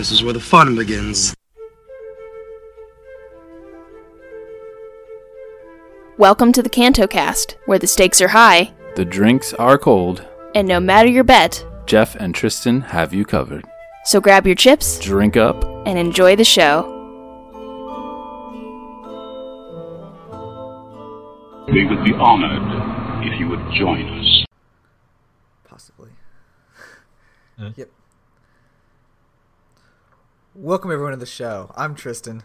This is where the fun begins. Welcome to the Canto Cast, where the stakes are high, The drinks are cold. and no matter your bet. Jeff and Tristan have you covered. So grab your chips Drink up. and enjoy the show. We would be honored if you would join us. Possibly. Yeah. Yep. Welcome everyone to the show. I'm Tristan,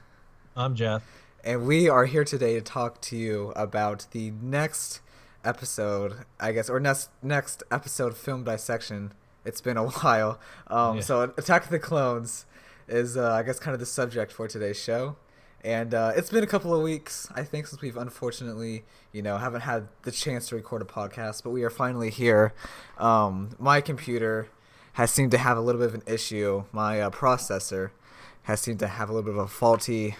I'm Jeff. and we are here today to talk to you about the next episode, I guess, or next next episode film dissection. It's been a while. Um, Yeah. So, Attack of the Clones is, uh, I guess, kind of the subject for today's show. And uh, it's been a couple of weeks, I think, since we've unfortunately, you know, haven't had the chance to record a podcast, but we are finally here. Um, my computer has seemed to have a little bit of an issue. My uh, processor has seemed to have a little bit of a faulty,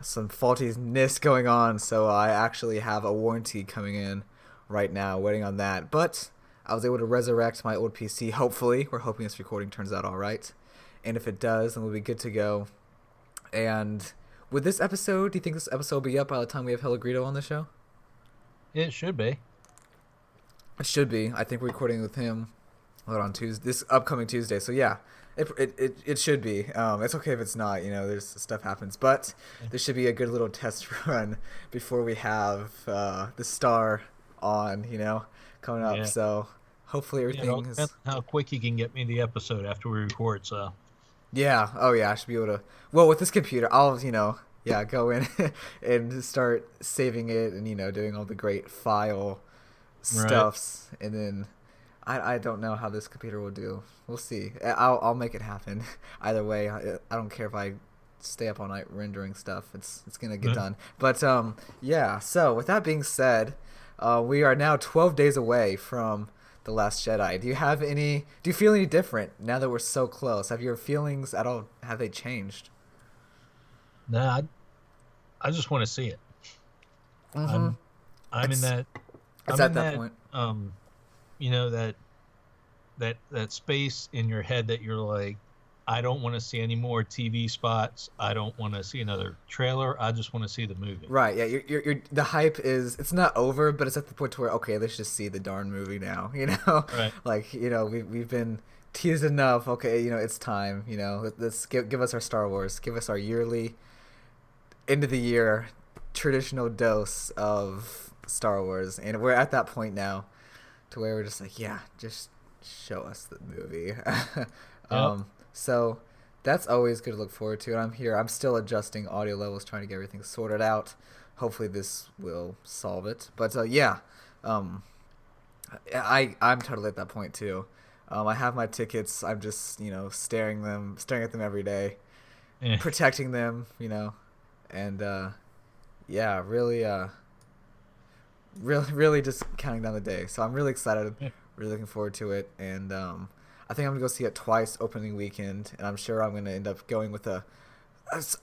some faultiness going on. So I actually have a warranty coming in right now, waiting on that. But I was able to resurrect my old PC. Hopefully, we're hoping this recording turns out all right. And if it does, then we'll be good to go. And with this episode, do you think this episode will be up by the time we have Helagrito on the show? It should be. It should be. I think we're recording with him on Tuesday, this upcoming Tuesday. So yeah, it, it, it, it should be. Um, it's okay if it's not. You know, there's stuff happens, but there should be a good little test run before we have uh, the star on. You know, coming up. Yeah. So hopefully everything know, is. how quick you can get me the episode after we record. So Yeah. Oh yeah. I should be able to. Well, with this computer, I'll you know yeah go in and start saving it and you know doing all the great file Right. stuffs and then I I don't know how this computer will do. We'll see. I'll I'll make it happen. Either way, I, I don't care if I stay up all night rendering stuff. It's it's gonna get Mhm. done. But um yeah. So with that being said, uh, we are now 12 days away from the Last Jedi. Do you have any? Do you feel any different now that we're so close? Have your feelings at all? Have they changed? nah, I, I just want to see it. I'm I'm It's- in that. it's I'm at in that point. Um, you know that that that space in your head that you're like, I don't want to see any more TV spots. I don't want to see another trailer. I just want to see the movie. Right. Yeah. You're, you're, you're, the hype is. It's not over, but it's at the point where okay, let's just see the darn movie now. You know. Right. Like you know, we we've been teased enough. Okay, you know, it's time. You know, let, let's give give us our Star Wars. Give us our yearly, end of the year, traditional dose of Star Wars, and we're at that point now, to where we're just like, yeah, just show us the movie. um. So. That's always good to look forward to. And I'm here. I'm still adjusting audio levels, trying to get everything sorted out. Hopefully, this will solve it. But uh, yeah, um, I I'm totally at that point too. Um, I have my tickets. I'm just you know staring them, staring at them every day, Eh, protecting them. You know, and uh, yeah, really, uh, really, really just counting down the day. So I'm really excited. Yeah. Really looking forward to it, and um, I think I'm gonna go see it twice opening weekend, and I'm sure I'm gonna end up going with a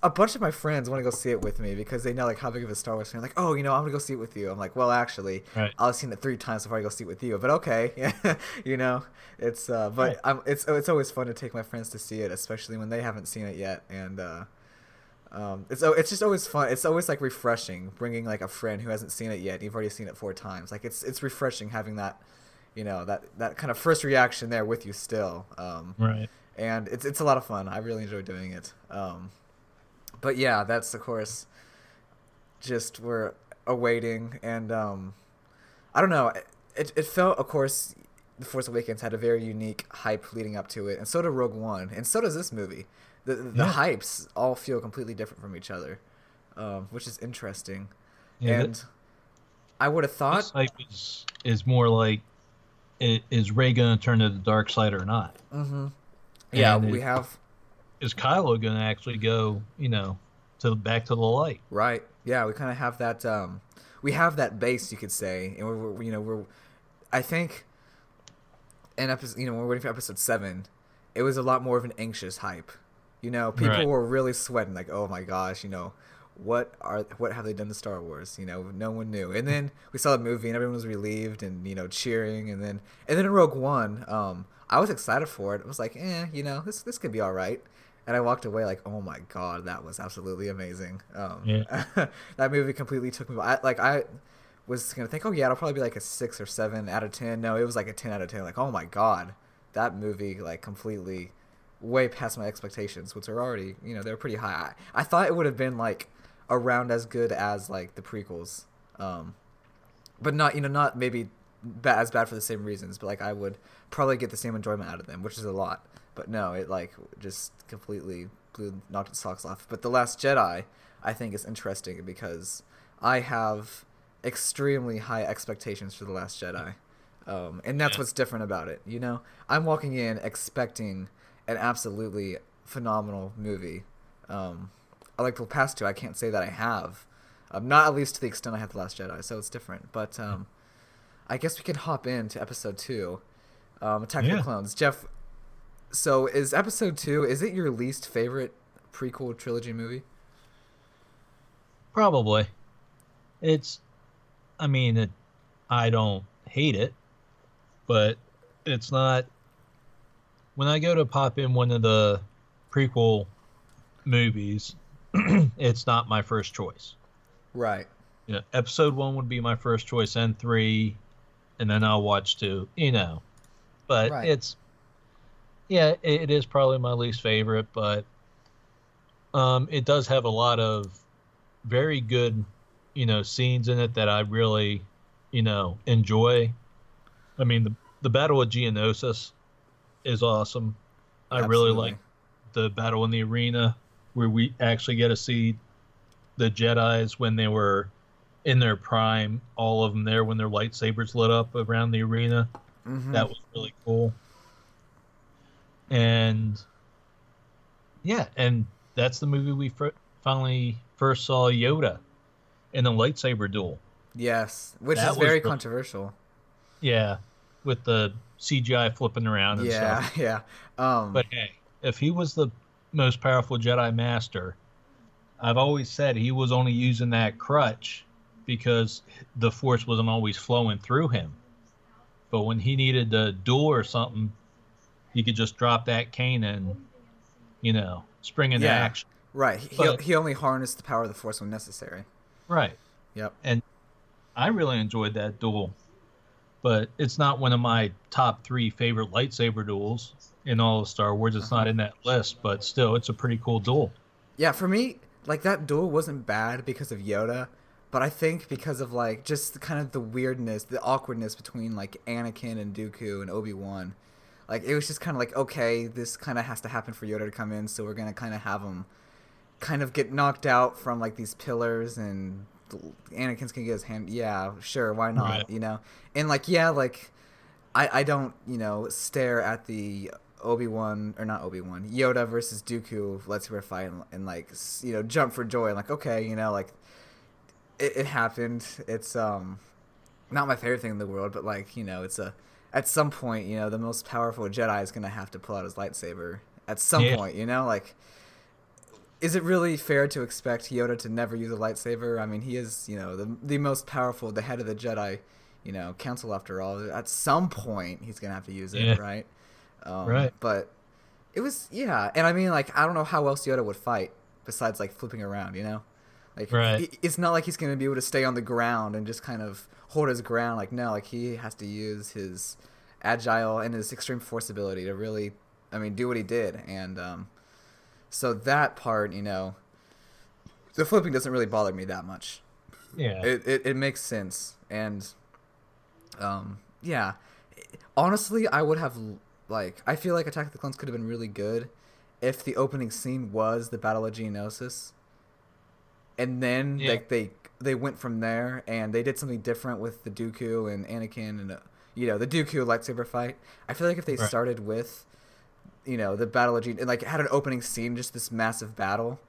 a bunch of my friends want to go see it with me because they know like how big of a Star Wars fan. Like, oh, you know, I'm gonna go see it with you. I'm like, well, actually, Right. I've seen it three times before I go see it with you. But okay, yeah, you know, it's uh, but Right. I'm it's it's always fun to take my friends to see it, especially when they haven't seen it yet, and uh, um, it's it's just always fun. It's always like refreshing bringing like a friend who hasn't seen it yet. You've already seen it four times. Like it's it's refreshing having that, you know, that that kind of first reaction there with you still. Um, right. and it's it's a lot of fun. I really enjoy doing it. Um, but yeah, that's of course just we're awaiting, and um, I don't know. It it felt, of course, the Force Awakens had a very unique hype leading up to it, and so did Rogue One, and so does this movie. The the Yeah. hypes all feel completely different from each other, um, which is interesting. Yeah, and I would have thought This type is is more like, is Rey going to turn to the dark side or not? hmm Yeah, And we it- have Is Kylo going to actually go, you know, to back to the light? right. Yeah, we kind of have that. Um, we have that base, you could say, and we're, we're you know we're. I think. In episode, you know, when we're waiting for episode seven, it was a lot more of an anxious hype. You know, people Right. were really sweating, like, "Oh my gosh, you know, what are what have they done to Star Wars? You know, no one knew. And then we saw the movie, and everyone was relieved and you know cheering. And then and then in Rogue One, um, I was excited for it. I was like, eh, you know, this this could be all right. and I walked away like, oh my god, that was absolutely amazing. Um, Yeah. that movie completely took me. I, like I was gonna think, oh yeah, it'll probably be like a six or seven out of ten. No, it was like a ten out of ten. Like, oh my god, that movie like completely way past my expectations, which are already you know they're pretty high. I, I thought it would have been like around as good as like the prequels, um, but not you know not maybe ba- as bad for the same reasons. But like I would probably get the same enjoyment out of them, which is a lot. But no, it like just completely blew knocked the socks off. But the Last Jedi, I think, is interesting because I have extremely high expectations for the Last Jedi, um, and that's Yeah. what's different about it. You know, I'm walking in expecting an absolutely phenomenal movie. Um, I like the past two. I can't say that I have, um, not at least to the extent I have the Last Jedi. So it's different. But um, I guess we can hop into episode two, um, Attack of Yeah. the Clones. Jeff, so is episode two? Is it your least favorite prequel trilogy movie? Probably. It's, I mean, it, I don't hate it, but it's not. When I go to pop in one of the prequel movies, it's not my first choice. Right. You know, episode one would be my first choice, and three, and then I'll watch two. You know, but Right. it's, yeah, it, it is probably my least favorite, but um, it does have a lot of very good, you know, scenes in it that I really, you know, enjoy. I mean, the the Battle of Geonosis is awesome. I really like the battle in the arena where we actually get to see the Jedi's when they were in their prime, all of them there when their lightsabers lit up around the arena. Mhm. That was really cool. And yeah, and that's the movie we fir- finally first saw Yoda in the lightsaber duel. Yes, which That is very real- controversial. Yeah, with the CGI flipping around and Yeah, stuff. yeah. Um, But hey, if he was the most powerful Jedi Master, I've always said he was only using that crutch because the Force wasn't always flowing through him. But when he needed to duel or something, he could just drop that cane and, you know, spring into Yeah. action. right. He, but- he only harnessed the power of the Force when necessary. Right. Yep. And I really enjoyed that duel. But it's not one of my top three favorite lightsaber duels in all of Star Wars. It's not uh-huh. in that list, but still, it's a pretty cool duel. Yeah, for me, like that duel wasn't bad because of Yoda, but I think because of like just kind of the weirdness, the awkwardness between like Anakin and Dooku and Obi Wan. Like it was just kind of like okay, this kind of has to happen for Yoda to come in, so we're gonna kind of have him kind of get knocked out from like these pillars and Anakin's gonna get his hand. Yeah, sure, why not? Right. You know, and like yeah, like I I don't you know stare at the Obi Wan or not Obi Wan Yoda versus Dooku lightsaber fight and, and like you know jump for joy. and Like okay, you know like it, it happened. It's um not my favorite thing in the world, but like you know it's a at some point you know the most powerful Jedi is gonna have to pull out his lightsaber at some Yeah. point. You know like. Is it really fair to expect Yoda to never use a lightsaber? I mean, he is, you know, the the most powerful, the head of the Jedi, you know, council after all. At some point, he's gonna have to use it, Yeah. right? Um, Right. But it was, yeah, and I mean, like, I don't know how else Yoda would fight besides like flipping around, you know? Like, Right. it's not like he's gonna be able to stay on the ground and just kind of hold his ground. Like, no, like he has to use his agile and his extreme force ability to really, I mean, do what he did, and um, so that part, you know, the flipping doesn't really bother me that much. Yeah. It it, it makes sense, and um, yeah, honestly, I would have like I feel like Attack of the Clones could have been really good if the opening scene was the Battle of Geonosis, and then Yeah. like they they went from there and they did something different with the Dooku and Anakin and uh, you know the Dooku lightsaber fight. I feel like if they Right. started with you know the Battle of Geon and like had an opening scene, just this massive battle.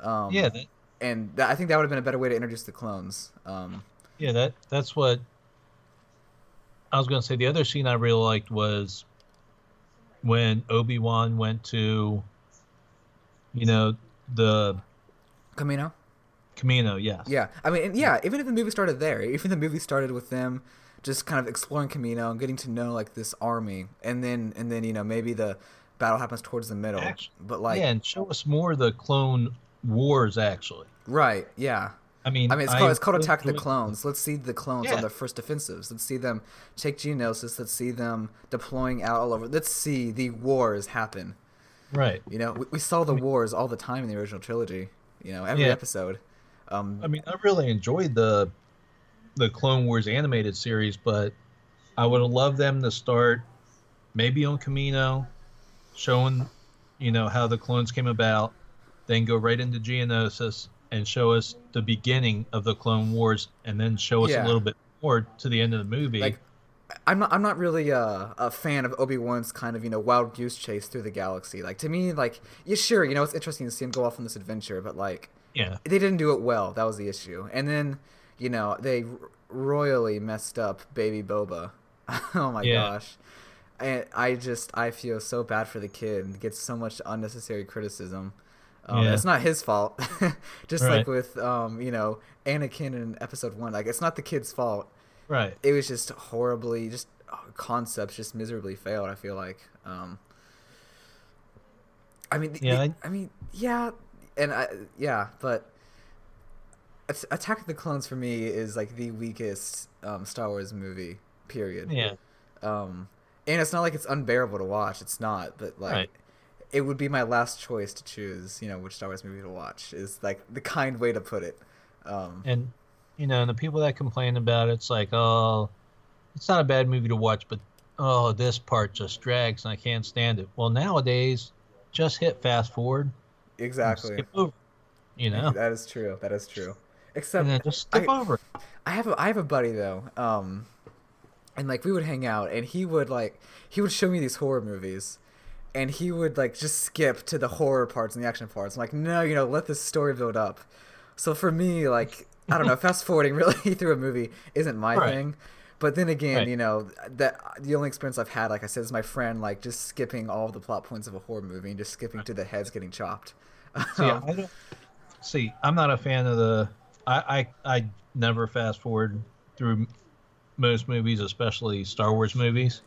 Um, yeah, that, and that, I think that would have been a better way to introduce the clones. Um, yeah, that that's what I was going to say. The other scene I really liked was when Obi Wan went to, you know, the Kamino. Kamino. Yes. Yeah, I mean, yeah. Even if the movie started there, even if the movie started with them just kind of exploring Kamino and getting to know like this army, and then and then you know maybe the battle happens towards the middle. Actu- but like, yeah, and show us more of the Clone Wars. Actually, right? Yeah. I mean, I mean, it's called, it's called really Attack of the Clones. Let's see the clones on their first offensives. Let's see them take Geonosis. Let's see them deploying out all over. Let's see the wars happen. Right. You know, we, we saw the wars all the time in the original trilogy. You know, every Yeah. episode. Um, I mean, I really enjoyed the the Clone Wars animated series, but I would have loved them to start maybe on Kamino, showing you know how the clones came about, then go right into Geonosis and show us the beginning of the Clone Wars, and then show us Yeah. a little bit more to the end of the movie. like, I'm not. I'm not really a, a fan of Obi Wan's kind of you know wild goose chase through the galaxy. Like to me, like yeah, sure, you know, it's interesting to see him go off on this adventure, but like yeah, they didn't do it well. That was the issue. And then, you know, they royally messed up Baby Boba. oh my Yeah. gosh. And I just I feel so bad for the kid and gets so much unnecessary criticism. Um, Yeah. It's not his fault. just Right. like with um, you know, Anakin in episode 1. Like it's not the kid's fault. right. It was just horribly just uh, concepts just miserably failed, I feel like. Um I mean, Yeah, the- I- I mean, yeah, and I, yeah, but Attack of the Clones for me is like the weakest um, Star Wars movie. Period. Yeah, Um, and it's not like it's unbearable to watch. It's not, but like. Right. It would be my last choice to choose, you know, which Star Wars movie to watch. Is like the kind way to put it. Um, and you know, and the people that complain about it, it's like, oh, it's not a bad movie to watch, but oh, this part just drags and I can't stand it. Well, nowadays, just hit fast forward, exactly. skip over, you know, That is true. That is true. Except just skip I- over. I have a I have a buddy though, um, and like we would hang out, and he would like he would show me these horror movies, and he would like just skip to the horror parts and the action parts. I'm like, no, you know, let this story build up. So for me, like I don't know, fast forwarding really through a movie isn't my Right. thing. But then again, Right. you know that the only experience I've had, like I said, is my friend like just skipping all the plot points of a horror movie and just skipping to the heads getting chopped. See, Um, I don't see. I'm not a fan of the. I I, I never fast forward through most movies, especially Star Wars movies.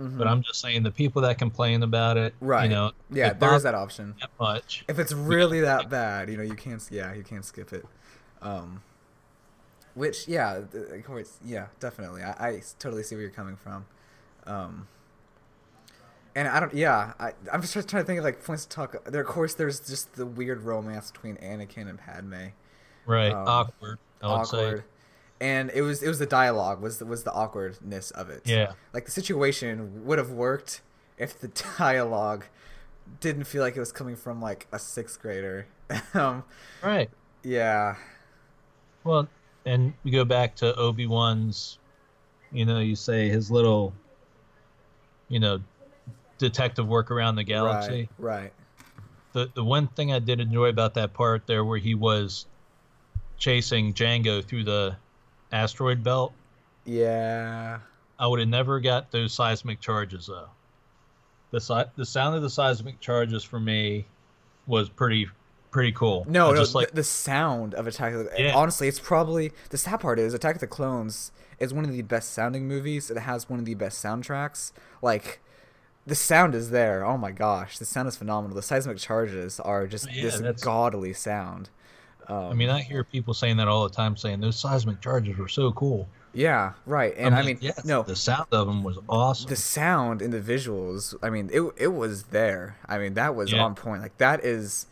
But I'm just saying the people that complain about it, Mm-hmm. right. You know, yeah, there is that option. that much. if it's really that bad, you know, you can't. Yeah, you can't skip it. Um, which, yeah, of course, yeah, definitely. I totally see where you're coming from. Um, and I don't. Yeah, I, I'm just trying to think of like points to talk. There, of course, there's just the weird romance between Anakin and Padme. Right, Um, awkward. I would awkward. say. And it was it was the dialogue was the, was the awkwardness of it. Yeah. Like the situation would have worked if the dialogue didn't feel like it was coming from like a sixth grader. um, Right. yeah. Well, and we go back to Obi Wan's, you know, you say his little, you know, detective work around the galaxy. Right. Right. The the one thing I did enjoy about that part there, where he was chasing Jango through the asteroid belt, Yeah. I would have never got those seismic charges though. The si- the sound of the seismic charges for me was pretty pretty cool. No, no. just like the, the sound of Attack of the Yeah. honestly, it's probably the sad part is Attack of the Clones is one of the best sounding movies. It has one of the best soundtracks. Like the sound is there. Oh my gosh, the sound is phenomenal. The seismic charges are just Yeah, this godly sound. Um, I mean, I hear people saying that all the time, saying those seismic charges were so cool. yeah, right. And I mean, like, yes, no, the sound of them was awesome. the sound and the visuals i mean it, it was there i mean that was Yeah. on point like that is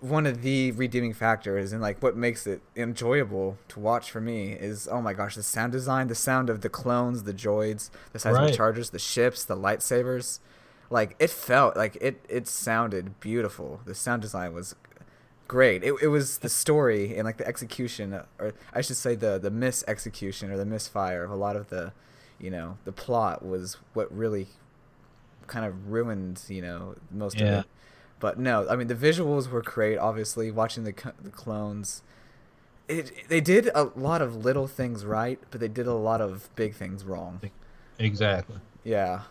one of the redeeming factors and like what makes it enjoyable to watch for me is oh my gosh the sound design the sound of the clones the droids the seismic Right. chargers the ships the lightsabers like it felt like it it sounded beautiful the sound design was great. It, it was the story and like the execution, or I should say the the mis-execution or the misfire of a lot of the, you know, the plot was what really kind of ruined you know most of it. But no, I mean the visuals were great. Obviously, watching the the clones, it they did a lot of little things right, but they did a lot of big things wrong. exactly. Yeah,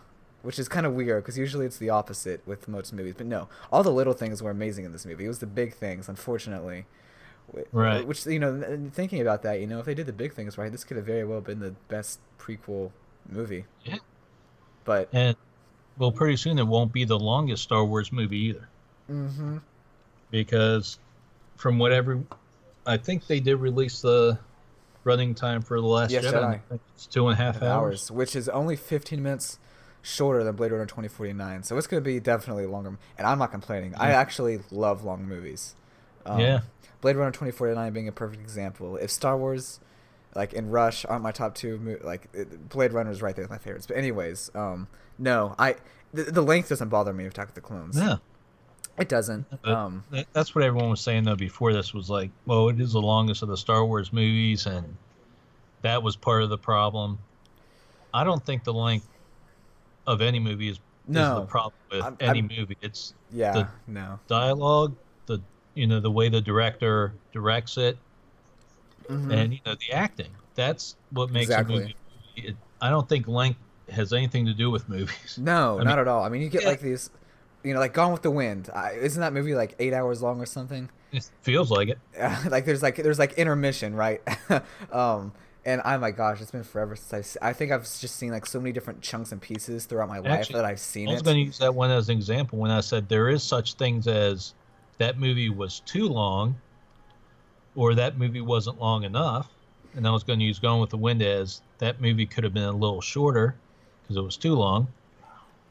which is kind of weird because usually it's the opposite with most movies. But no, all the little things were amazing in this movie. It was the big things, unfortunately. Right. Which you know, thinking about that, you know, if they did the big things right, this could have very well been the best prequel movie. Yeah. But And well, pretty soon it won't be the longest Star Wars movie either. Mm-hmm. Because from whatever, I think they did release the running time for the Last Yes, Jedi. It's two and a half hours. hours, which is only 15 minutes shorter than Blade Runner 2049. So it's going to be definitely longer. And I'm not complaining. I actually love long movies. Um, Yeah. Blade Runner 2049 being a perfect example. If Star Wars, like in Rush, aren't my top two, mo- like it, Blade Runner is right there with my favorites. But anyways, um, no, I the, the length doesn't bother me of Attack of the Clones. Yeah. It doesn't. Um, that's what everyone was saying though before this was like, well, it is the longest of the Star Wars movies, and that was part of the problem. I don't think the length of any movie is, is the problem with I'm- any I'm- movie. It's yeah, the- no. dialogue, the you know the way the director directs it, Mhm. and you know the acting. That's what makes Exactly. a movie. It, I don't think length has anything to do with movies. No, I not mean- at all. I mean, you get Yeah. like these, you know, like Gone with the Wind. I, isn't that movie like eight hours long or something? It feels like it. like there's like there's like intermission, right? um, and oh my gosh, it's been forever since I. I think I've just seen like so many different chunks and pieces throughout my life that I've seen I was going to use that one as an example when I said there is such things as that movie was too long, or that movie wasn't long enough, and I was going to use Gone with the Wind as that movie could have been a little shorter because it was too long.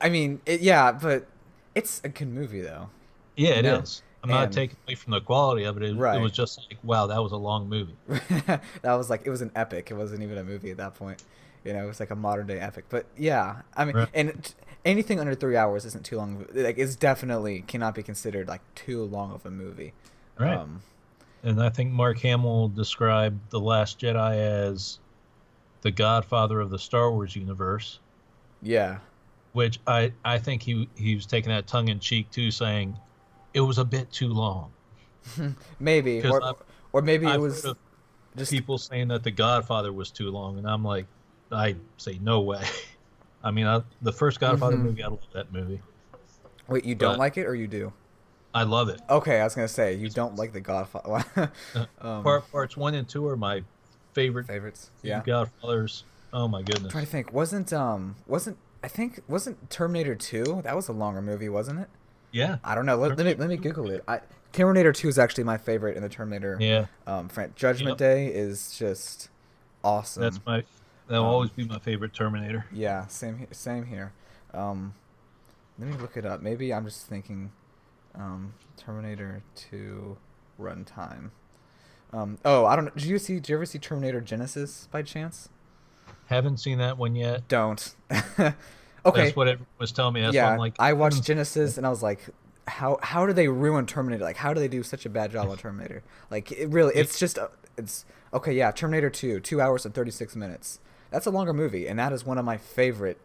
I mean, it, yeah, but it's a good movie though. Yeah, it is. I'm not taking away from the quality of it. It, Right. it was just like, wow, that was a long movie. that was like it was an epic. It wasn't even a movie at that point. You know, it was like a modern day epic. But yeah, I mean, Right. and anything under three hours isn't too long. Like, it's definitely cannot be considered like too long of a movie. Right. Um, and I think Mark Hamill described The Last Jedi as the godfather of the Star Wars universe. yeah. which I, I think he he was taking that tongue in cheek too, saying it was a bit too long. maybe, or, I've- or maybe it I've was just people saying that The Godfather was too long, and I'm like, I say no way. I mean, I, the first Godfather Mhm. movie, I love that movie. wait. You don't but- like it, or you do? I love it. Okay, I was gonna say you don't like the Godfather. Uh, um, Part parts one and two are my favorite favorites. Yeah. Godfathers. Oh my I'm goodness. trying to think. Wasn't um wasn't I think wasn't Terminator Two? That was a longer movie, wasn't it? Yeah, I don't know. Let, let me let me Google it. I, Terminator Two is actually my favorite in the Terminator. yeah. Um, fran- Judgment. Day is just awesome. That's my. That'll Um, always be my favorite Terminator. Yeah, same he- same here. Um, let me look it up. Maybe I'm just thinking, um, Terminator Two runtime. Um, oh, I don't know. Did you see? Did you ever see Terminator Genisys by chance? Haven't seen that one yet. Don't. okay. That's what everyone was telling me. That's yeah, I'm like, I watched Genisys and I was like, how how do they ruin Terminator? Like, how do they do such a bad job on Terminator? Like, it really, it's just, uh, it's okay. Yeah, Terminator Two, two hours and thirty six minutes. That's a longer movie, and that is one of my favorite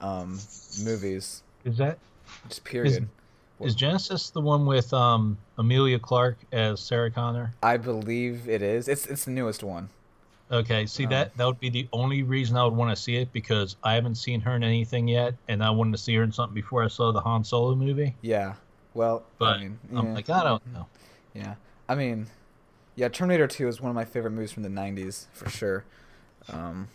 um, movies. Is that Just period. Is Genisys the one with um, Emilia Clarke as Sarah Connor? I believe it is. It's it's the newest one. Okay, see Um, that that would be the only reason I would want to see it because I haven't seen her in anything yet, and I wanted to see her in something before I saw the Han Solo movie. Yeah. Well, But I mean, I'm yeah. like, I don't know. Yeah, I mean, yeah, Terminator Two is one of my favorite movies from the '90s for sure. Um,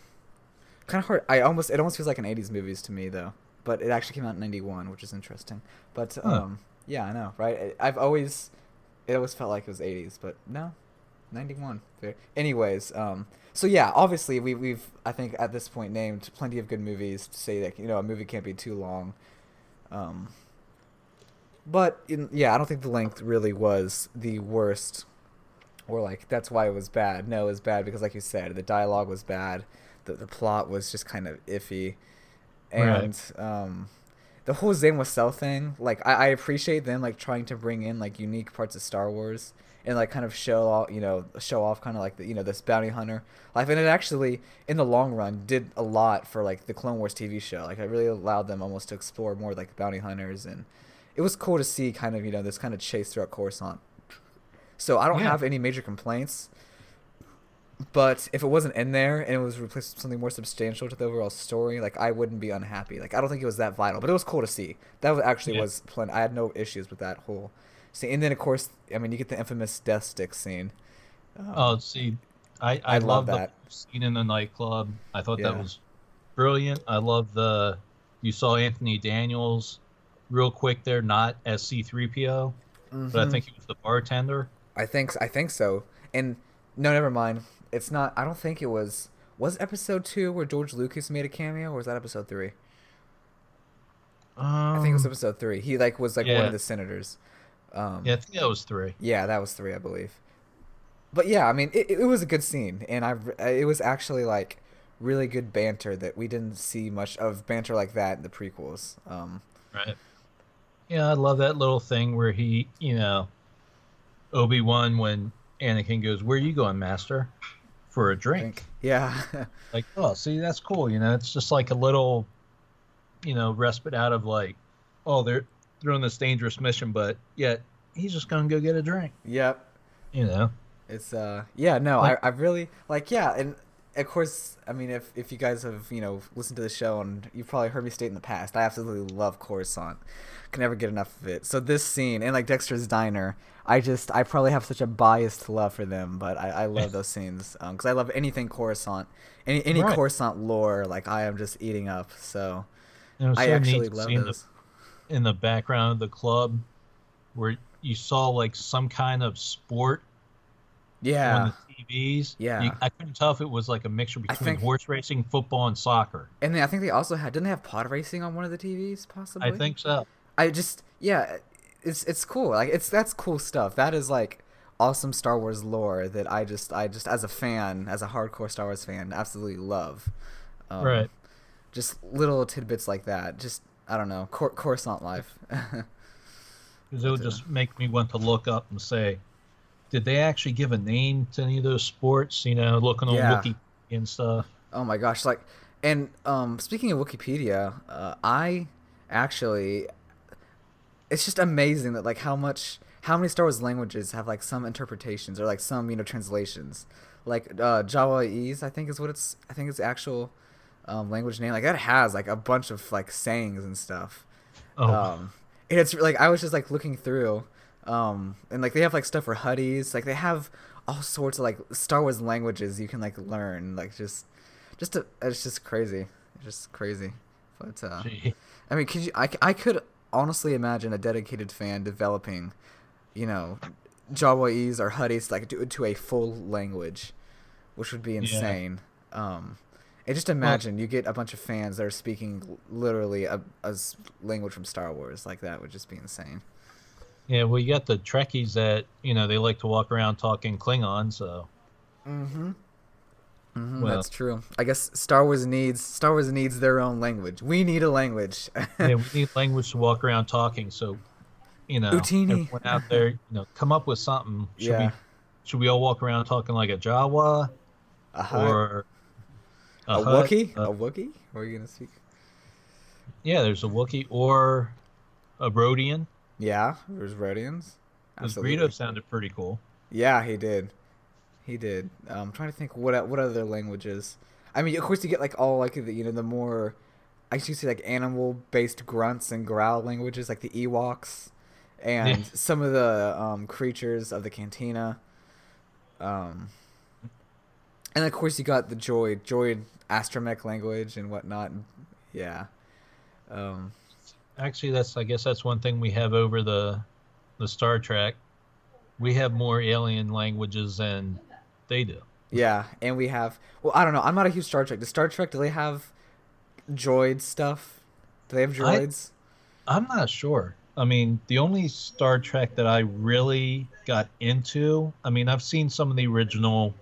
kind of hard. I almost it almost feels like an '80s movies to me though, but it actually came out in '91, which is interesting. But Huh. um, yeah, I know, right? I've always it always felt like it was '80s, but no, '91. Fair. Anyways, um, so yeah, obviously we we've I think at this point named plenty of good movies to say that you know a movie can't be too long. Um, but in, yeah, I don't think the length really was the worst, or like that's why it was bad. No, it was bad because, like you said, the dialogue was bad, the the plot was just kind of iffy, and um, the whole Zam Wesell thing. Like I, I appreciate them like trying to bring in like unique parts of Star Wars and like kind of show off, you know, show off kind of like the, you know this bounty hunter life, and it actually in the long run did a lot for like the Clone Wars TV show. Like it really allowed them almost to explore more like bounty hunters and it was cool to see kind of you know this kind of chase throughout Coruscant. So I don't Yeah. have any major complaints. But if it wasn't in there and it was replaced with something more substantial to the overall story, like I wouldn't be unhappy. Like I don't think it was that vital, but it was cool to see. That was actually Yeah. was plenty. I had no issues with that whole scene. And then of course, I mean, you get the infamous death stick scene. Um, Oh, see, I I, I love that. the scene in the nightclub. I thought Yeah. that was brilliant. I love the You saw Anthony Daniels real quick there, not as C3PO, but I Mhm. think he was the bartender. I think I think so. And no, never mind. It's not. I don't think it was. Was episode two where George Lucas made a cameo, or was that episode three? Um, I think it was episode three. He like was like one of the senators. Um, Yeah, I think that was three. Yeah, that was three, I believe. But yeah, I mean, it, it was a good scene, and I it was actually like really good banter that we didn't see much of banter like that in the prequels. Um, Right. Yeah, I love that little thing where he, you know, Obi Wan when Anakin goes, "Where are you going, Master?" For a drink. yeah, Like, oh, see, that's cool. You know, it's just like a little, you know, respite out of like, oh, they're they're on this dangerous mission, but yet he's just gonna go get a drink. yep. You know. It's uh, yeah, no, Like- I, I really like, yeah, and of course, I mean, if if you guys have you know listened to the show and you've probably heard me state in the past, I absolutely love Coruscant. Can never get enough of it. So this scene and like Dexter's Diner, I just I probably have such a biased love for them, but I, I love those scenes um, because I love anything Coruscant, any any Right. Coruscant lore. Like I am just eating up. So I so actually love see in the, those. in the background of the club where you saw like some kind of sport Yeah, on the TVs. Yeah. You, I couldn't tell if it was like a mixture between think- horse racing, football, and soccer. and then I think they also had didn't they have pod racing on one of the TVs possibly? I think so. I just yeah, it's it's cool. Like it's that's cool stuff. That is like awesome Star Wars lore that I just I just as a fan, as a hardcore Star Wars fan, absolutely love. Um, right. Just little tidbits like that. Just I don't know, Cor- Coruscant life. Because it would just make me want to look up and say, did they actually give a name to any of those sports? You know, looking on Yeah. Wiki and stuff. Oh my gosh! Like, and um, speaking of Wikipedia, uh, I actually, it's just amazing that like how much, how many Star Wars languages have like some interpretations or like some you know translations. Like uh, Jawaese, I think is what it's. I think it's actual um, language name. Like that has like a bunch of like sayings and stuff. Oh, Um, and it's like I was just like looking through, um, and like they have like stuff for Huttese. Like they have all sorts of like Star Wars languages you can like learn. Like just, just to, it's just crazy. It's just crazy. But uh, gee. I mean, could you? I, I could honestly imagine a dedicated fan developing, you know, Jawaese or Huttese like to, to a full language, which would be insane. Um, and just imagine you get a bunch of fans that are speaking literally a language from Star Wars like that would just be insane. Yeah, well, you got the Trekkies that, you know, they like to walk around talking Klingon, so. Mm-hmm. Mm-hmm, Well- that's true. I guess Star Wars needs Star Wars needs their own language. We need a language. yeah, we need language to walk around talking, so, you know, Utinni. everyone out there, you know, come up with something. Should Yeah. we should we all walk around talking like a Jawa a or a, Hutt? Wookiee, Uh, a Wookiee. What are you gonna speak? yeah, there's a Wookiee or a Rodian. Yeah, there's Rodians. Because. Greedo sounded pretty cool. Yeah, he did. He did. Um, I'm trying to think what what other languages. I mean, of course, you get like all like the you know the more, I guess you say like animal based grunts and growl languages like the Ewoks, and Yeah. some of the um, creatures of the Cantina. Um, and of course you got the droid droid astromech language and whatnot. Yeah. Um, Actually, that's I guess that's one thing we have over the the Star Trek. We have more alien languages than they do. Yeah, and we have. Well, I don't know. I'm not a huge Star Trek. Does Star Trek do they have droid stuff? Do they have I- droids? I'm not sure. I mean, the only Star Trek that I really got into, I mean, I've seen some of the original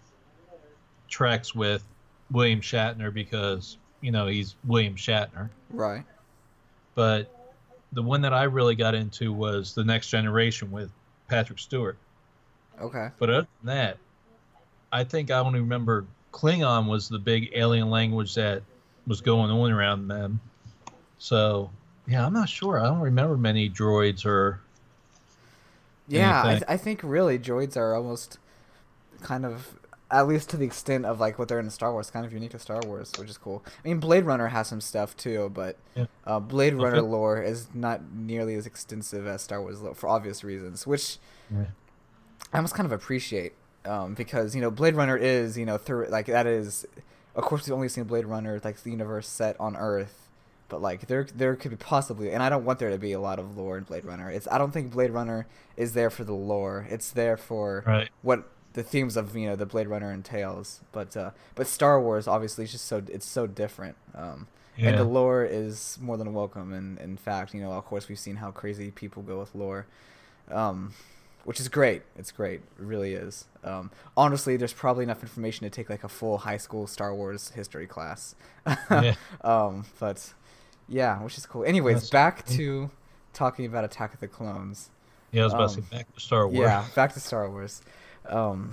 treks with William Shatner because, you know, he's William Shatner. right. But the one that I really got into was The Next Generation with Patrick Stewart. Okay. But other than that, I think I only remember Klingon was the big alien language that was going on around them. So, yeah, I'm not sure. I don't remember many droids or Yeah, I, th- I think really droids are almost kind of, at least to the extent of like what they're in Star Wars, kind of unique to Star Wars, which is cool. I mean, Blade Runner has some stuff too, but Yeah. uh, Blade Okay. Runner lore is not nearly as extensive as Star Wars lore for obvious reasons, which Yeah. I almost kind of appreciate um, because you know Blade Runner is you know through like that is of course we've only seen Blade Runner like the universe set on Earth but like there there could be possibly, and I don't want there to be a lot of lore in Blade Runner. It's I don't think Blade Runner is there for the lore. It's there for Right. what the themes of you know the Blade Runner entails. But uh, but Star Wars obviously is just so it's so different. Um, Yeah. and the lore is more than welcome. And in fact, you know, of course, we've seen how crazy people go with lore, um, which is great. It's great. It really is. Um, honestly, there's probably enough information to take like a full high school Star Wars history class. Yeah. um, but yeah, which is cool. Anyways, That's- back to talking about Attack of the Clones. Yeah, I was about to Um, say back to Star Wars. Yeah, back to Star Wars. Um,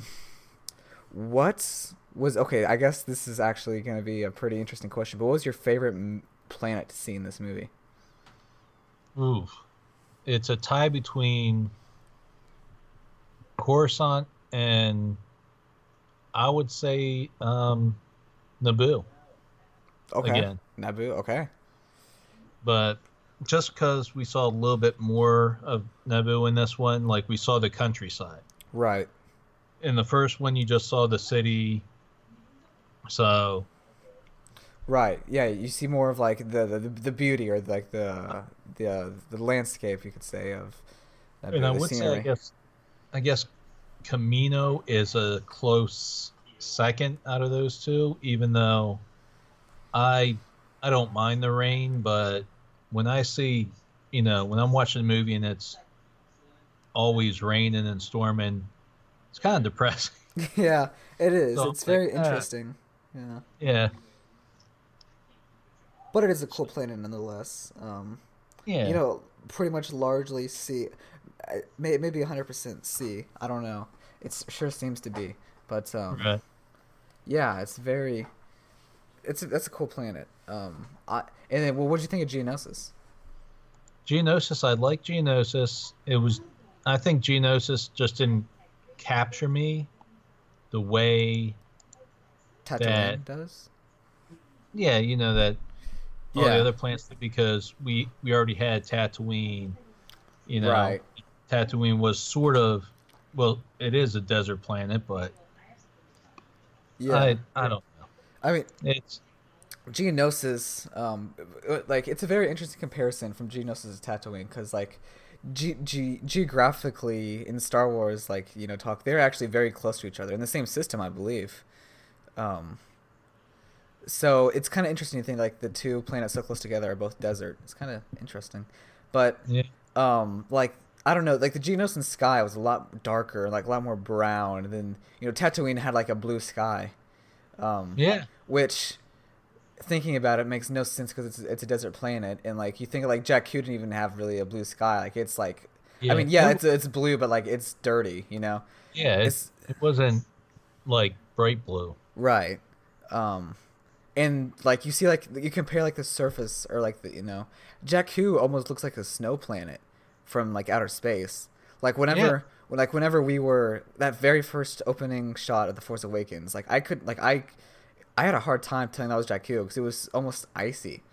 what was okay? I guess this is actually going to be a pretty interesting question. But what was your favorite m- planet to see in this movie? Ooh, it's a tie between Coruscant and I would say um, Naboo Okay, again. Naboo. Okay, But just because we saw a little bit more of Naboo in this one, like we saw the countryside. right. In the first one, you just saw the city. So Right. Yeah, you see more of like the the, the beauty or like the the uh, the landscape you could say of Naboo, and I the would say, I scenery. guess, I guess Kamino is a close second out of those two. Even though I I don't mind the rain, but when I see, you know, when I'm watching a movie and it's always raining and storming, it's kind of depressing. yeah, it is. So it's very like, ah. interesting. Yeah, yeah, but it is a cool planet nonetheless. Um, yeah. you know, pretty much largely C, may, maybe 100% C. I don't know. It sure seems to be, but um, Right. yeah, it's very. It's a, that's a cool planet. Um, I, and then, well, what did you think of Geonosis? Geonosis, I like Geonosis. It was, I think Geonosis just didn't capture me the way Tatooine That- does. yeah, you know that all Yeah. the other planets because we we already had Tatooine. You know, Right. Tatooine was sort of well, it is a desert planet, but Yeah. I I don't know. I mean, It's Geonosis, um, like it's a very interesting comparison from Geonosis to Tatooine because like, ge- ge- geographically in Star Wars, like you know, talk they're actually very close to each other in the same system, I believe. Um, so it's kind of interesting to think like the two planets so close together are both desert. It's kind of interesting, but yeah, um like I don't know, like the Geonosis sky was a lot darker, like a lot more brown than you know Tatooine had like a blue sky. Um, yeah, which thinking about it makes no sense because it's it's a desert planet and like you think like Jakku didn't even have really a blue sky like it's like yeah. I mean yeah it's it's blue but like it's dirty you know yeah, it's- it's, it wasn't like bright blue. right um and like you see like you compare like the surface or like the you know Jakku almost looks like a snow planet from like outer space. Like whenever when like whenever we were that very first opening shot of the Force Awakens like I could like I I had a hard time telling that was Jakku because it was almost icy.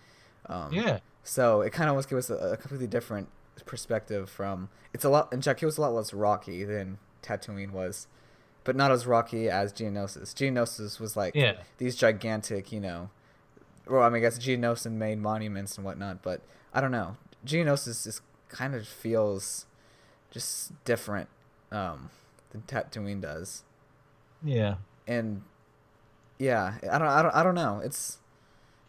Um Yeah, So it kind of almost gives us a, a completely different perspective from. It's a lot, and Jakku was a lot less rocky than Tatooine was, but not as rocky as Geonosis. Geonosis was like Yeah. these gigantic, you know. Well, I mean, I guess Geonosis made monuments and whatnot, but I don't know. Geonosis just kind of feels just different um, than Tatooine does, yeah. and yeah, I don't, I don't, I don't know. It's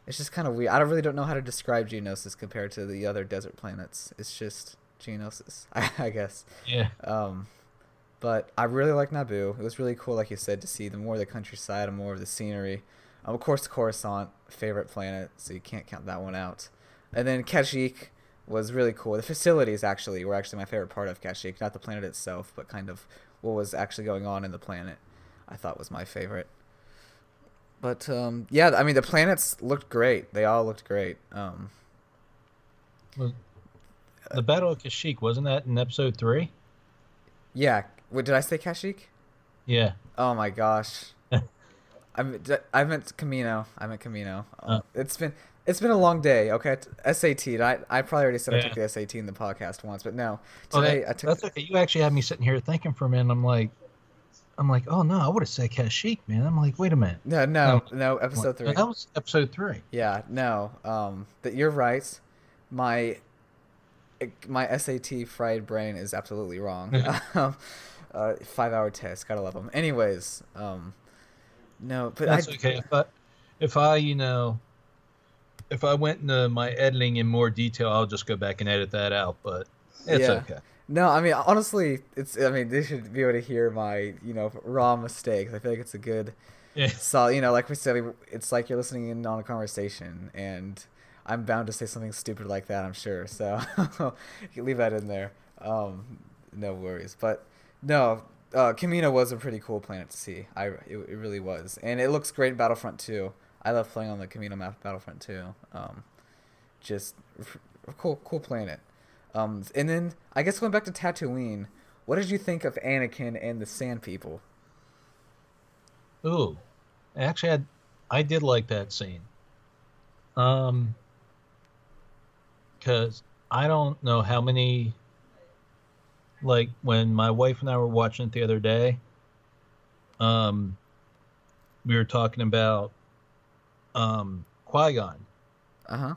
it's just kind of weird. I don't really don't know how to describe Geonosis compared to the other desert planets. It's just Geonosis, I, I guess. Yeah, Um, but I really like Naboo. It was really cool, like you said, to see the more of the countryside and more of the scenery. Um, of course, Coruscant, favorite planet, so you can't count that one out. And then Kashyyyk was really cool. The facilities actually were actually my favorite part of Kashyyyk, not the planet itself, but kind of what was actually going on in the planet. I thought was my favorite. But um, yeah, I mean the planets looked great. They all looked great. Um, the Battle of Kashyyyk wasn't that in Episode three? yeah, what did I say, Kashyyyk? Yeah, Oh my gosh. I meant, I meant Kamino. I meant Kamino. Uh, it's been it's been a long day. Okay, SAT. I I probably already said I took the SAT in the podcast once, but no. Today that- I took. that's okay. You actually had me sitting here thinking for a minute. I'm like, I'm like, oh no, I would have said Kashyyyk, man. I'm like, wait a minute. No, no, no. Episode three. That was episode three. Yeah, no. Um, that you're right. My my SAT fried brain is absolutely wrong. um, uh, five hour test, gotta love them. Anyways, um, no, but That's I, okay. If I, if I, you know, if I went into my editing in more detail, I'll just go back and edit that out. But it's Yeah. okay. No, I mean honestly, it's. I mean they should be able to hear my you know raw mistakes. I feel like it's a good, Yeah. so you know like we said, it's like you're listening in on a conversation, and I'm bound to say something stupid like that. I'm sure. So you can leave that in there. Um, no worries. But no, uh, was a pretty cool planet to see. I it, it really was, and it looks great in Battlefront 2. I love playing on the Kamino map Battlefront 2. Um, just cool cool planet. Um, and then I guess going back to Tatooine, what did you think of Anakin and the Sand People? Ooh, actually, I, I did like that scene. Um, because I don't know how many. Like when my wife and I were watching it the other day, um, we were talking about um Qui Gon, Uh huh.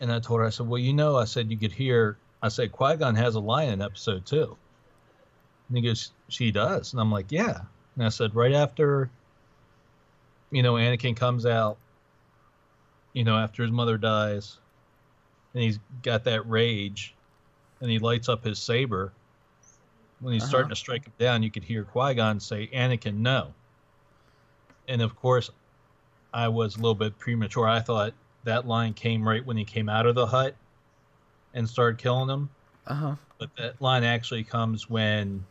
and I told her, I said, "Well, you know, I said you could hear." I said Qui Gon has a line in episode two. And he goes, "She does," and I'm like, "Yeah." And I said, right after, you know, Anakin comes out, you know, after his mother dies, and he's got that rage, and he lights up his saber. When he's Uh-huh. starting to strike him down, you could hear Qui Gon say, "Anakin, no." And of course, I was a little bit premature. I thought that line came right when he came out of the hut and started killing him. Uh huh. But that line actually comes when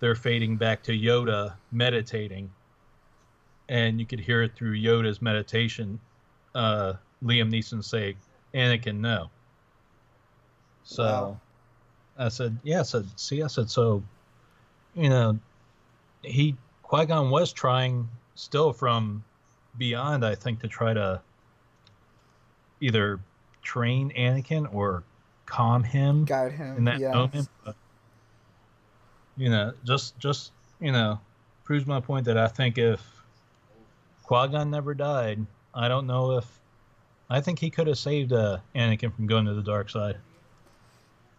they're fading back to Yoda meditating. And you could hear it through Yoda's meditation, uh, Liam Neeson say, Anakin, no. So Wow. I said, yeah, I said, see, I said, so, you know, he, Qui Gon was trying still from beyond, I think, to try to either train Anakin or calm him Guide him. in that yeah. moment. But, you know, just just you know, proves my point that I think if Qui Gon never died, I don't know if I think he could have saved uh, Anakin from going to the dark side.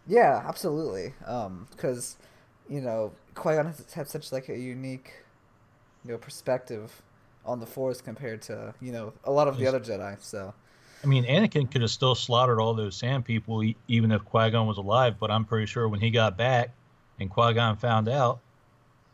Yeah, absolutely. Um, because you know, Qui Gon has had such like a unique, you know, perspective on the Force compared to you know a lot of the other Jedi. So I mean, Anakin could have still slaughtered all those Sand people, even if Qui Gon was alive. But I'm pretty sure when he got back and Qui Gon found out,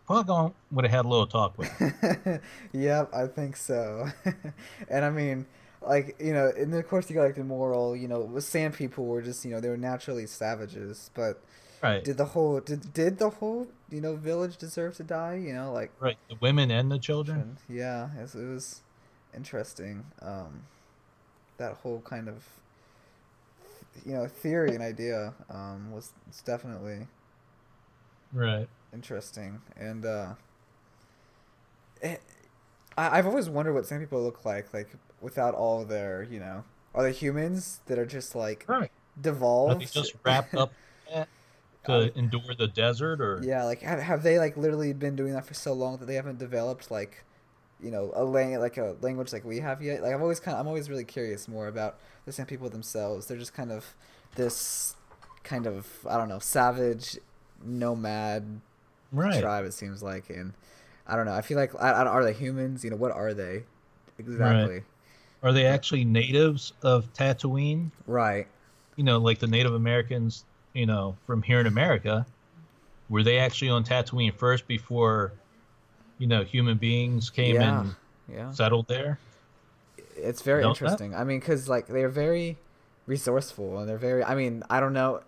Qui Gon would have had a little talk with him. yep, I think so. and I mean, like you know, and then of course you got like the moral. You know, with Sand people were just you know they were naturally savages, but right, did the whole did did the whole you know village deserve to die? You know, like right. The women and the children. Yeah, it was, it was interesting. Um, that whole kind of you know theory and idea um, was definitely Right. interesting, and uh, it, I, I've always wondered what some people look like, like without all their you know, are they humans that are just like Right. Are devolved? they just wrapped up in that to um, endure the desert, or Yeah, like have, have they like literally been doing that for so long that they haven't developed like, you know, a lang- like a language like we have yet? Like I've always kind of, I'm always really curious more about the Sand People themselves. They're just kind of this kind of I don't know savage nomad right? tribe it seems like, and I don't know. I feel like I, I are they humans? You know, what are they exactly? Are they actually natives of Tatooine? Right. You know, like the Native Americans, you know, from here in America. Were they actually on Tatooine first before, you know, human beings came Yeah. and Yeah. settled there? it's very Don't that? interesting. I mean, because like they're very resourceful and they're very. I mean, I don't know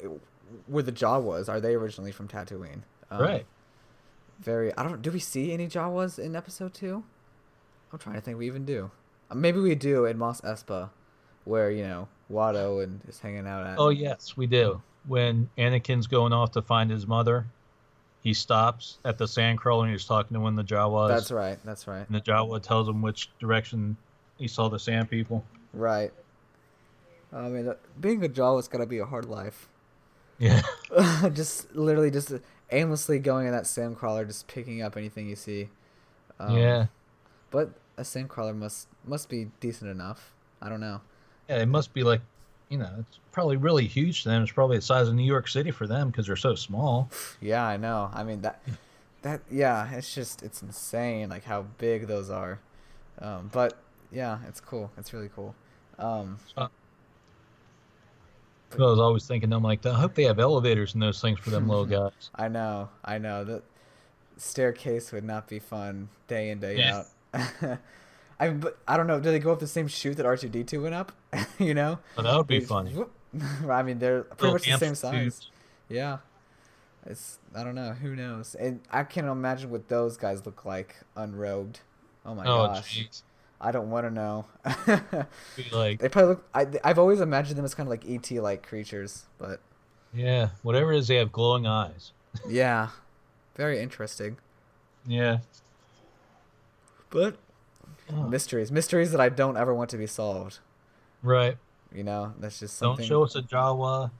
where the Jawas are. They originally from Tatooine? Um, right. Very. I don't. Do we see any Jawas in episode two? I'm trying to think. We even do. Maybe we do in Mos Espa, where you know Watto and is hanging out at. Oh yes, we do. When Anakin's going off to find his mother, he stops at the sandcrawler and he's talking to one of the Jawas. That's right. That's right. And the Jawa tells him which direction he saw the sand people. Right. I mean, being a Jawa's gotta be a hard life. Yeah. just literally just aimlessly going in that sand crawler, just picking up anything you see. Um, yeah, But a sand crawler must must be decent enough. I don't know. yeah. It must be like, you know, it's probably really huge to them. It's probably the size of New York City for them because they're so small. Yeah, I know. I mean that that yeah, it's just it's insane like how big those are. Um, but yeah, it's cool. It's really cool. Um, I was always thinking, I'm like, I hope they have elevators and those things for them little guys. I know, I know. The staircase would not be fun day in day Yeah. out. I but I don't know. Do they go up the same chute that R two D two went up? you know, But that would be funny. I mean, they're pretty Little much the same size. Yeah. It's I don't know. Who knows? And I can't imagine what those guys look like unrobed. Oh my Oh, gosh. jeez. I don't want to know. Like, they probably look. I, I've always imagined them as kind of like ET like creatures, but yeah, whatever it is, they have glowing eyes. yeah, very interesting. Yeah. But Oh, mysteries, mysteries that I don't ever want to be solved. right. You know, that's just Don't show us a Jawa.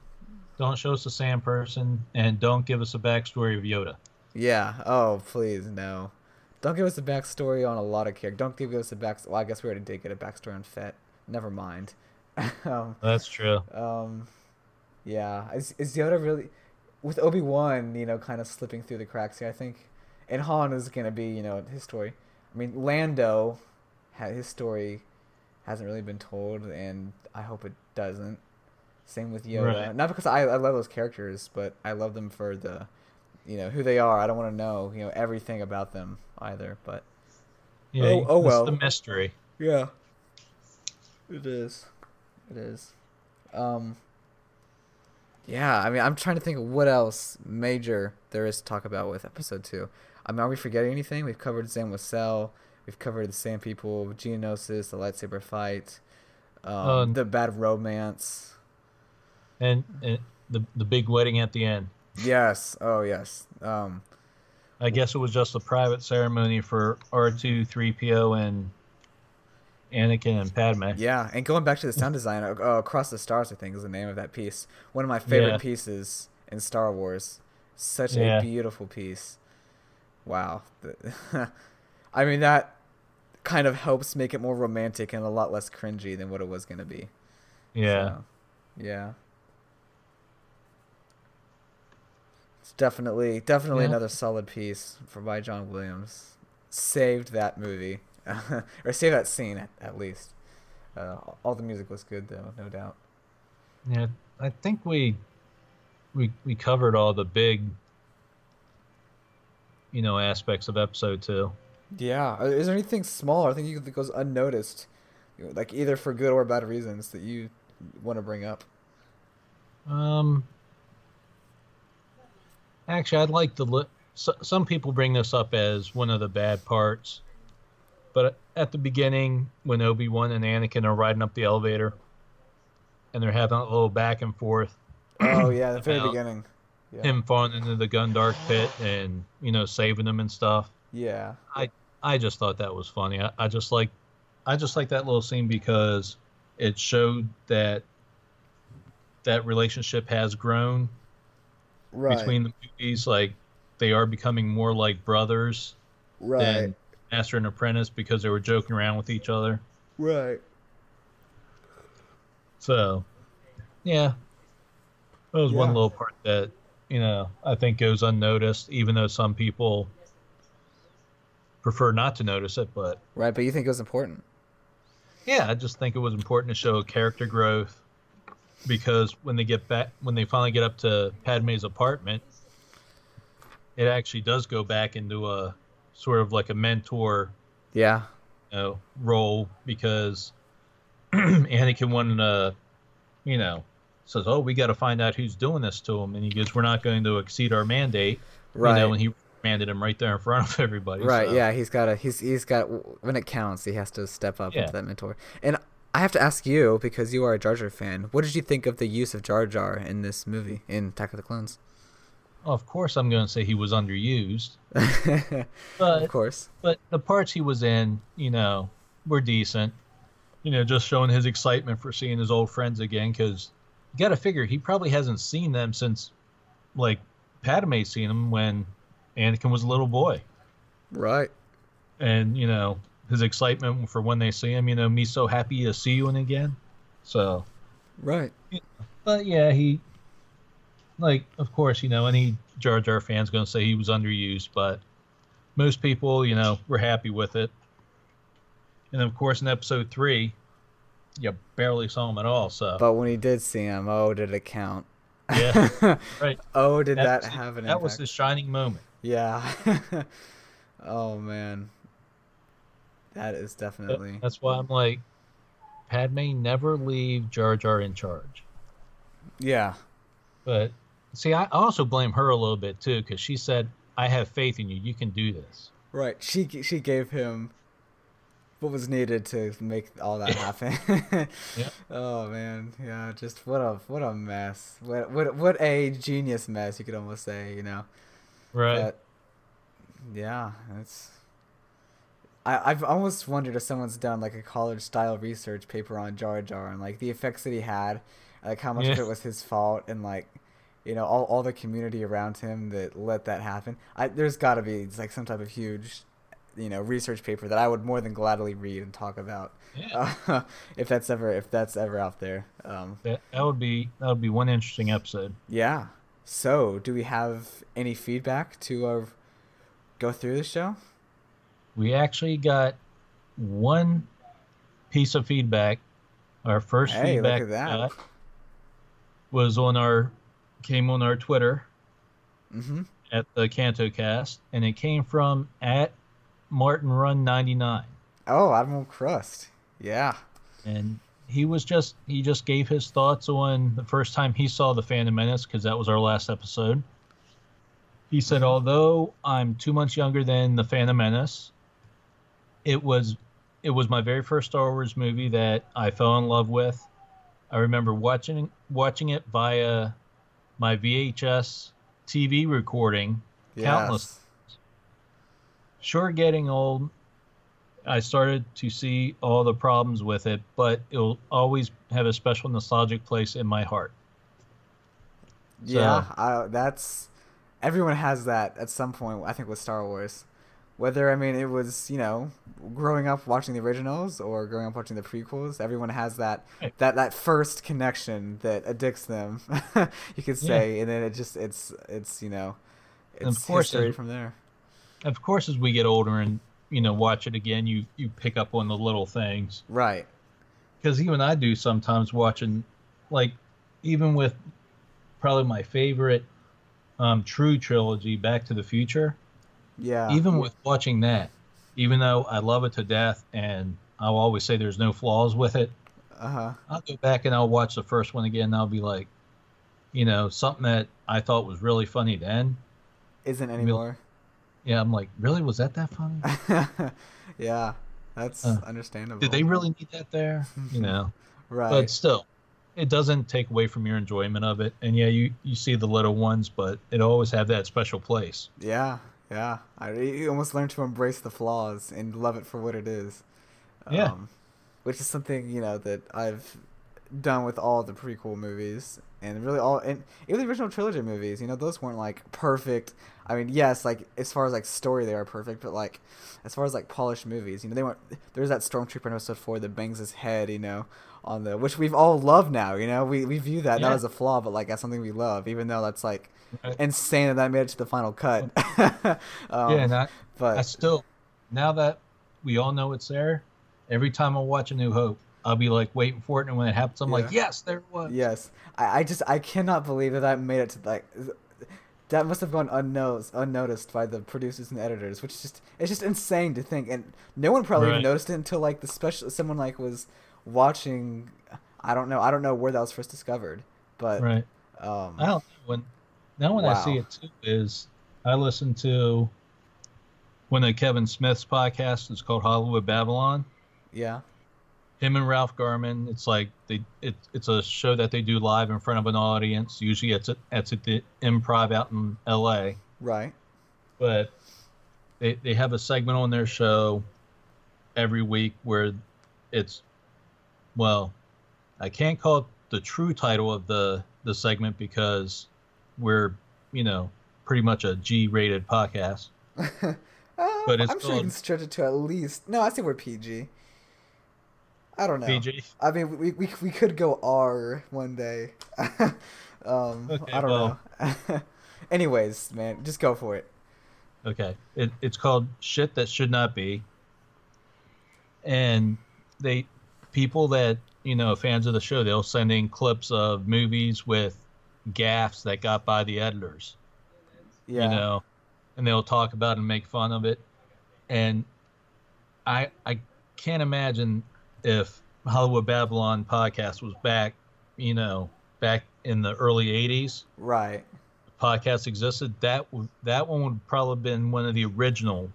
Don't show us a sand person, and don't give us a backstory of Yoda. Yeah. Oh, please no. Don't give us a backstory on a lot of characters. Don't give us a back. Well, I guess we already did get a backstory on Fett. Never mind. um, That's true. um, yeah. Is, is Yoda really with Obi Wan? You know, kind of slipping through the cracks here. I think, and Han is gonna be you know his story. I mean, Lando, his story hasn't really been told, and I hope it doesn't. Same with Yoda. Right. Not because I, I love those characters, but I love them for the, you know, who they are. I don't want to know, you know, everything about them either. But Yeah. Oh- oh well. the mystery. yeah, it is. It is. Um. Yeah, I mean, I'm trying to think of what else major there is to talk about with episode two. I mean, are we forgetting anything? We've covered Zam Wesell. We've covered the Sand People, Geonosis, the lightsaber fight, um, Um, the bad romance. And, and the the big wedding at the end. Yes. Oh, yes. Um. I guess it was just a private ceremony for R2, 3PO, and Anakin and Padme. Yeah, and going back to the sound design, uh, uh, Across the Stars, I think is the name of that piece. One of my favorite Yeah. pieces in Star Wars. Such Yeah. a beautiful piece. Wow. I mean, that kind of helps make it more romantic and a lot less cringy than what it was going to be. Yeah. So, yeah. It's definitely, definitely Yeah. another solid piece for by John Williams. Saved that movie, or saved that scene at, at least. Uh, all the music was good though, no doubt. Yeah. I think we we we covered all the big you know aspects of episode two. Yeah. Uh, Is there anything small I think you- that goes unnoticed, like either for good or bad reasons that you want to bring up? Um, actually, I'd like to look. So, some people bring this up as one of the bad parts, but at the beginning, when Obi Wan and Anakin are riding up the elevator, and they're having a little back and forth, Oh yeah, the very beginning. Yeah. him falling into the Gundark pit and you know saving them and stuff. Yeah. I I just thought that was funny. I, I just like, I just like that little scene because it showed that that relationship has grown Right. between the movies. Like they are becoming more like brothers right. than master and apprentice because they were joking around with each other. Right. So, yeah, that was one little part that you know I think goes unnoticed, even though some people prefer not to notice it. But Right, but you think it was important? yeah, I just think it was important to show character growth because when they get back, when they finally get up to Padme's apartment, it actually does go back into a sort of like a mentor Yeah. you know, role because Anakin wanted to, you know, says, "Oh, we got to find out who's doing this to him," and he goes, "We're not going to exceed our mandate." Right. You know, and he commanded him right there in front of everybody. Right. so- Yeah. He's got a. He's he's got when it counts. He has to step up Yeah. into that mentor. And I have to ask you because you are a Jar Jar fan. What did you think of the use of Jar Jar in this movie in Attack of the Clones? Well, of course, I'm going to say he was underused, of but course. but the parts he was in, you know, were decent. You know, just showing his excitement for seeing his old friends again, because got to figure he probably hasn't seen them since like Padme seen him when Anakin was a little boy, Right. and you know his excitement for when they see him. You know, me so happy to see you and again. So, Right. but yeah, he like of course you know any Jar Jar fan's gonna say he was underused, but most people you know were happy with it. And of course, in episode three, you barely saw him at all. So But when he did see him, oh, did it count? yeah, right. oh, did that, was- have an that impact? was the shining moment. Yeah. oh man. That is That- definitely. That's why I'm like, Padme never leave Jar Jar in charge. Yeah. But see, I also blame her a little bit too because she said, "I have faith in you. You can do this." Right. She she gave him what was needed to make all that happen. Yeah. Oh man, yeah. Just what a what a mess. What what what a genius mess you could almost say. You know. Right. But yeah, it's. I I've almost wondered if someone's done like a college style research paper on Jar Jar and like the effects that he had, like how much of it was his fault and like, you know, all all the community around him that let that happen. I there's got to be like some type of huge, you know, research paper that I would more than gladly read and talk about. yeah. Uh, if that's ever if that's ever out there. Um, that, that would be that would be one interesting episode. yeah. So, do we have any feedback to uh, go through the show? We actually got one piece of feedback. Our first Hey, feedback at that. was on our came on our Twitter Mm-hmm. at the Canto Cast, and it came from at Martin Run ninety nine. Oh, Admiral Crust. Yeah. and he was just he just gave his thoughts on the first time he saw the Phantom Menace because that was our last episode. He said, although I'm two months younger than the Phantom Menace, it was it was my very first Star Wars movie that I fell in love with. I remember watching watching it via my VHS TV recording Countless. Sure getting old i started to see all the problems with it but it'll always have a special nostalgic place in my heart Yeah, I, that's everyone has that at some point. I think with Star Wars, whether I mean it was you know growing up watching the originals or growing up watching the prequels, everyone has that Right. that that first connection that addicts them. you could say, and then it just it's it's you know it's history as- from there. Of course as we get older and you know watch it again you you pick up on the little things Right. because even i do sometimes watching like even with probably my favorite um true trilogy back to the future Yeah. even with watching that even though i love it to death and i'll always say there's no flaws with it Uh huh. I'll go back and I'll watch the first one again. And I'll be like, you know, something that I thought was really funny then. Isn't anymore. Yeah, I'm like, really? Was that that funny? yeah. That's Uh, understandable. Did they really need that there? You know, Right. but still, it doesn't take away from your enjoyment of it. And yeah, you you see the little ones, but it always have that special place. Yeah, yeah. I you almost learn to embrace the flaws and love it for what it is. Yeah. Um, which is something you know that I've done with all the prequel movies and really all and even the original trilogy movies. You know, those weren't like perfect. I mean, yes, like as far as like story, they are perfect, but like as far as like polished movies, you know, they weren't. There's that stormtrooper in episode four that bangs his head, you know, on the which we've all loved now. You know, we we view that not as a flaw, but like as something we love, even though that's like Right. insane that that made it to the final cut. um, yeah, I, but I still, now that we all know it's there, every time I watch A New Hope, I'll be like waiting for it, and when it happens, I'm like, yes, there it was. yes, I, I just I cannot believe that that made it to like that must have gone unnoticed unnoticed by the producers and editors, which is just it's just insane to think, and no one probably even noticed it until like the special someone like was watching. I don't know. I don't know where that was first discovered, but Right. um, I don't know when now when I see it too is I listen to one of Kevin Smith's podcasts. It's called Hollywood Babylon. yeah, Him and Ralph Garman. It's like they it, it's a show that they do live in front of an audience. Usually it's at, it's at the Improv out in L.A. right, But they they have a segment on their show every week where it's well, I can't call it the true title of the the segment because we're you know pretty much a G-rated podcast. Uh, But it's I'm sure you can called- stretch it to at least. No, I say we're PG. I don't know. PG. I mean, we, we, we could go R one day. um, Okay, I don't well- know. Anyways, man, just go for it. Okay. It, it's called Shit That Should Not Be. And they people that, you know, fans of the show, they'll send in clips of movies with gaffes that got by the editors. Yeah. You know. And they'll talk about and make fun of it. And I I can't imagine if Hollywood Babylon podcast was back, you know, back in the early eighties Right. podcast existed, that would that one would probably have been one of the original.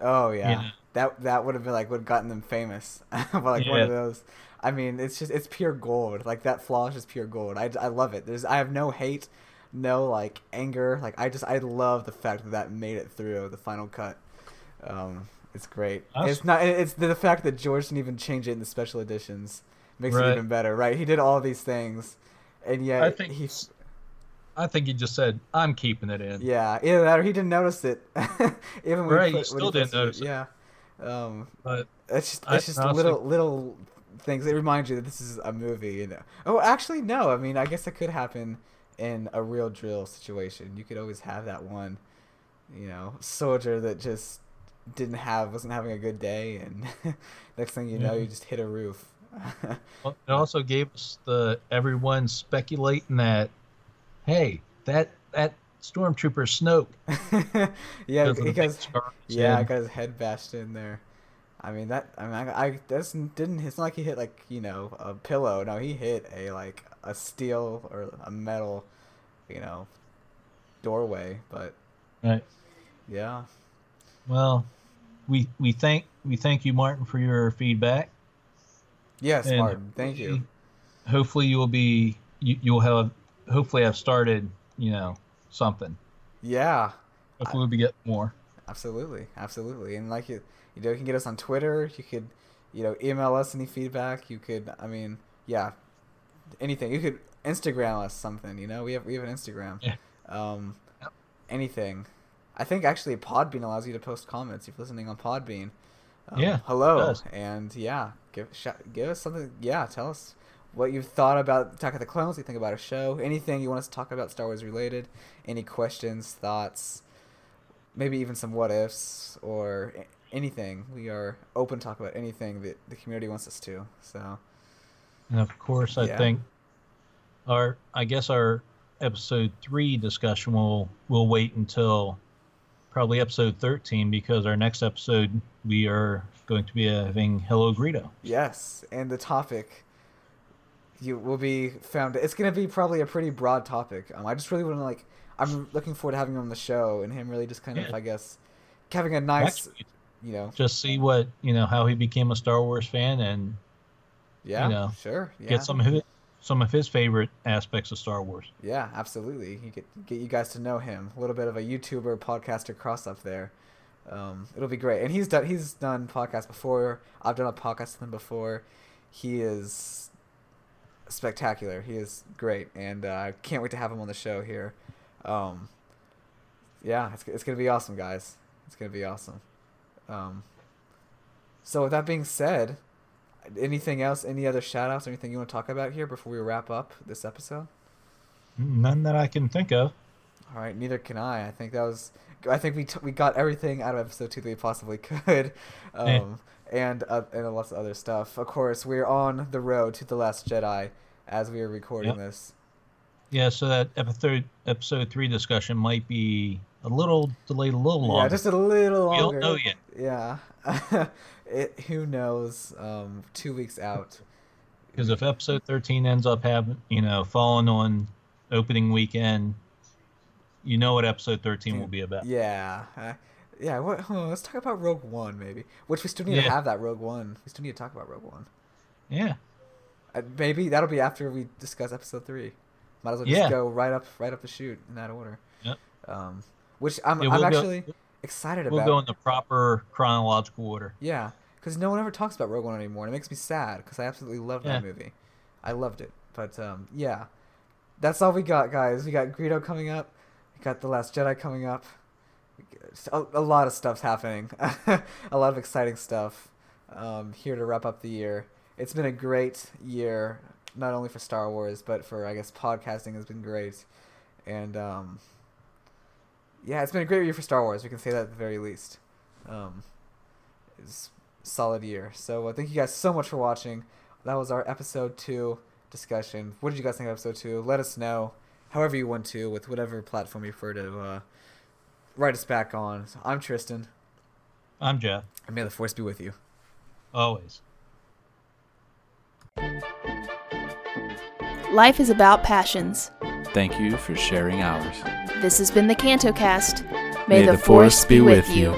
Oh yeah. Yeah. That that would have been like would have gotten them famous. like one of those. I mean, it's just it's pure gold. Like that flaw is pure gold. I, I love it. There's I have no hate, no like anger. Like I just I love the fact that that made it through the final cut. Um, it's great. That's- It's not. It's the, fact that George didn't even change it in the special editions makes it even better. Right? He did all these things, and yet I think he. I think he just said, "I'm keeping it in." Yeah, either that or he didn't notice it. even when Right, he he still when didn't notice it. Yeah. Um, But it's just it's just honestly- little little things It reminds you that this is a movie. You know. Oh, actually, no. I mean, I guess it could happen in a real drill situation. You could always have that one, you know, soldier that just didn't have wasn't having a good day, and next thing you know, you mm-hmm. just hit a roof. well, it also gave us the everyone speculating that, hey, that that stormtrooper Snoke. yeah, because of the big because scar on his Yeah, I got his head bashed in there. I mean that. I mean, I, I that's didn't. It's not like he hit like you know a pillow. No, he hit a like a steel or a metal, you know, doorway. But Right. yeah, Well, we we thank we thank you, Martin, for your feedback. yes, And Martin. Thank you. Hopefully, you will be you, you'll have hopefully have started you know something. Yeah, Hopefully, we'll be getting more. absolutely, absolutely. And like you, you know, you can get us on Twitter. You could, you know, email us any feedback. You could. I mean, yeah, anything. You could Instagram us something. You know, we have we have an Instagram. Yeah. Um, Yep. anything. I think actually Podbean allows you to post comments if you're listening on Podbean. Um, Yeah, Hello. And yeah, give sh- give us something. Yeah, tell us what you've thought about Attack of the Clones. You think about a show? Anything you want us to talk about Star Wars related? Any questions, thoughts? Maybe even some what ifs or anything. We are open to talk about anything that the community wants us to. So And of course, I Yeah. think our I guess our episode three discussion will will wait until probably episode thirteen because our next episode we are going to be having Hello Greedo. Yes, and the topic you will be found. It's gonna be probably a pretty broad topic. Um, I just really want to like. I'm looking forward to having him on the show and him really just kind of, Yeah. I guess, having a nice, Actually, you know, just see what you know how he became a Star Wars fan and yeah, you know, sure, yeah, get some of his, some of his favorite aspects of Star Wars. yeah, absolutely. You get get you guys to know him. A little bit of a YouTuber podcaster cross up there. Um, it'll be great. And he's done he's done podcasts before. I've done a podcast with him before. He is spectacular. He is great, and uh, I can't wait to have him on the show here. Um, yeah, it's it's gonna be awesome, guys. It's gonna be awesome. Um, so with that being said, anything else? Any other shout outs or anything you want to talk about here before we wrap up this episode? None that I can think of. All right, neither can I. I think that was. I think we t- we got everything out of episode two that we possibly could, um, and uh, and lots of other stuff. Of course, we're on the road to the Last Jedi as we are recording Yep. this. Yeah, so that episode episode three discussion might be a little delayed, a little longer. Yeah, just a little longer. We don't know yet. Yeah, it. Who knows? Um, two weeks out. Because if episode 13 ends up having, you know, falling on opening weekend, you know what episode 13 will be about. Yeah. Uh, yeah. What? let's talk about Rogue One, maybe. Which we still need to have that Rogue One. We still need to talk about Rogue One. Yeah. Uh, maybe that'll be after we discuss episode three. Might as well just Yeah. go right up, right up the chute in that order. Yep. Um, which I'm, Yeah, I'm go- actually excited about. We'll go in the proper chronological order. Yeah, because no one ever talks about Rogue One anymore, and it makes me sad because I absolutely loved that movie. I loved it, but um, yeah, that's all we got, guys. We got Greedo coming up. We got the Last Jedi coming up. A, a lot of stuff's happening. a lot of exciting stuff. Um, here to wrap up the year. It's been a great year, not only for Star Wars, but for I guess podcasting has been great, and um, yeah, it's been a great year for Star Wars. We can say that at the very least. Um, it's solid year. So uh, thank you guys so much for watching. That was our episode two discussion. What did you guys think of episode two? Let us know, however you want to, with whatever platform you prefer to uh, write us back on. So I'm Tristan, I'm Jeff. and may the force be with you. Always. Life is about passions. Thank you for sharing ours. This has been the CantoCast. May, the, force be with you.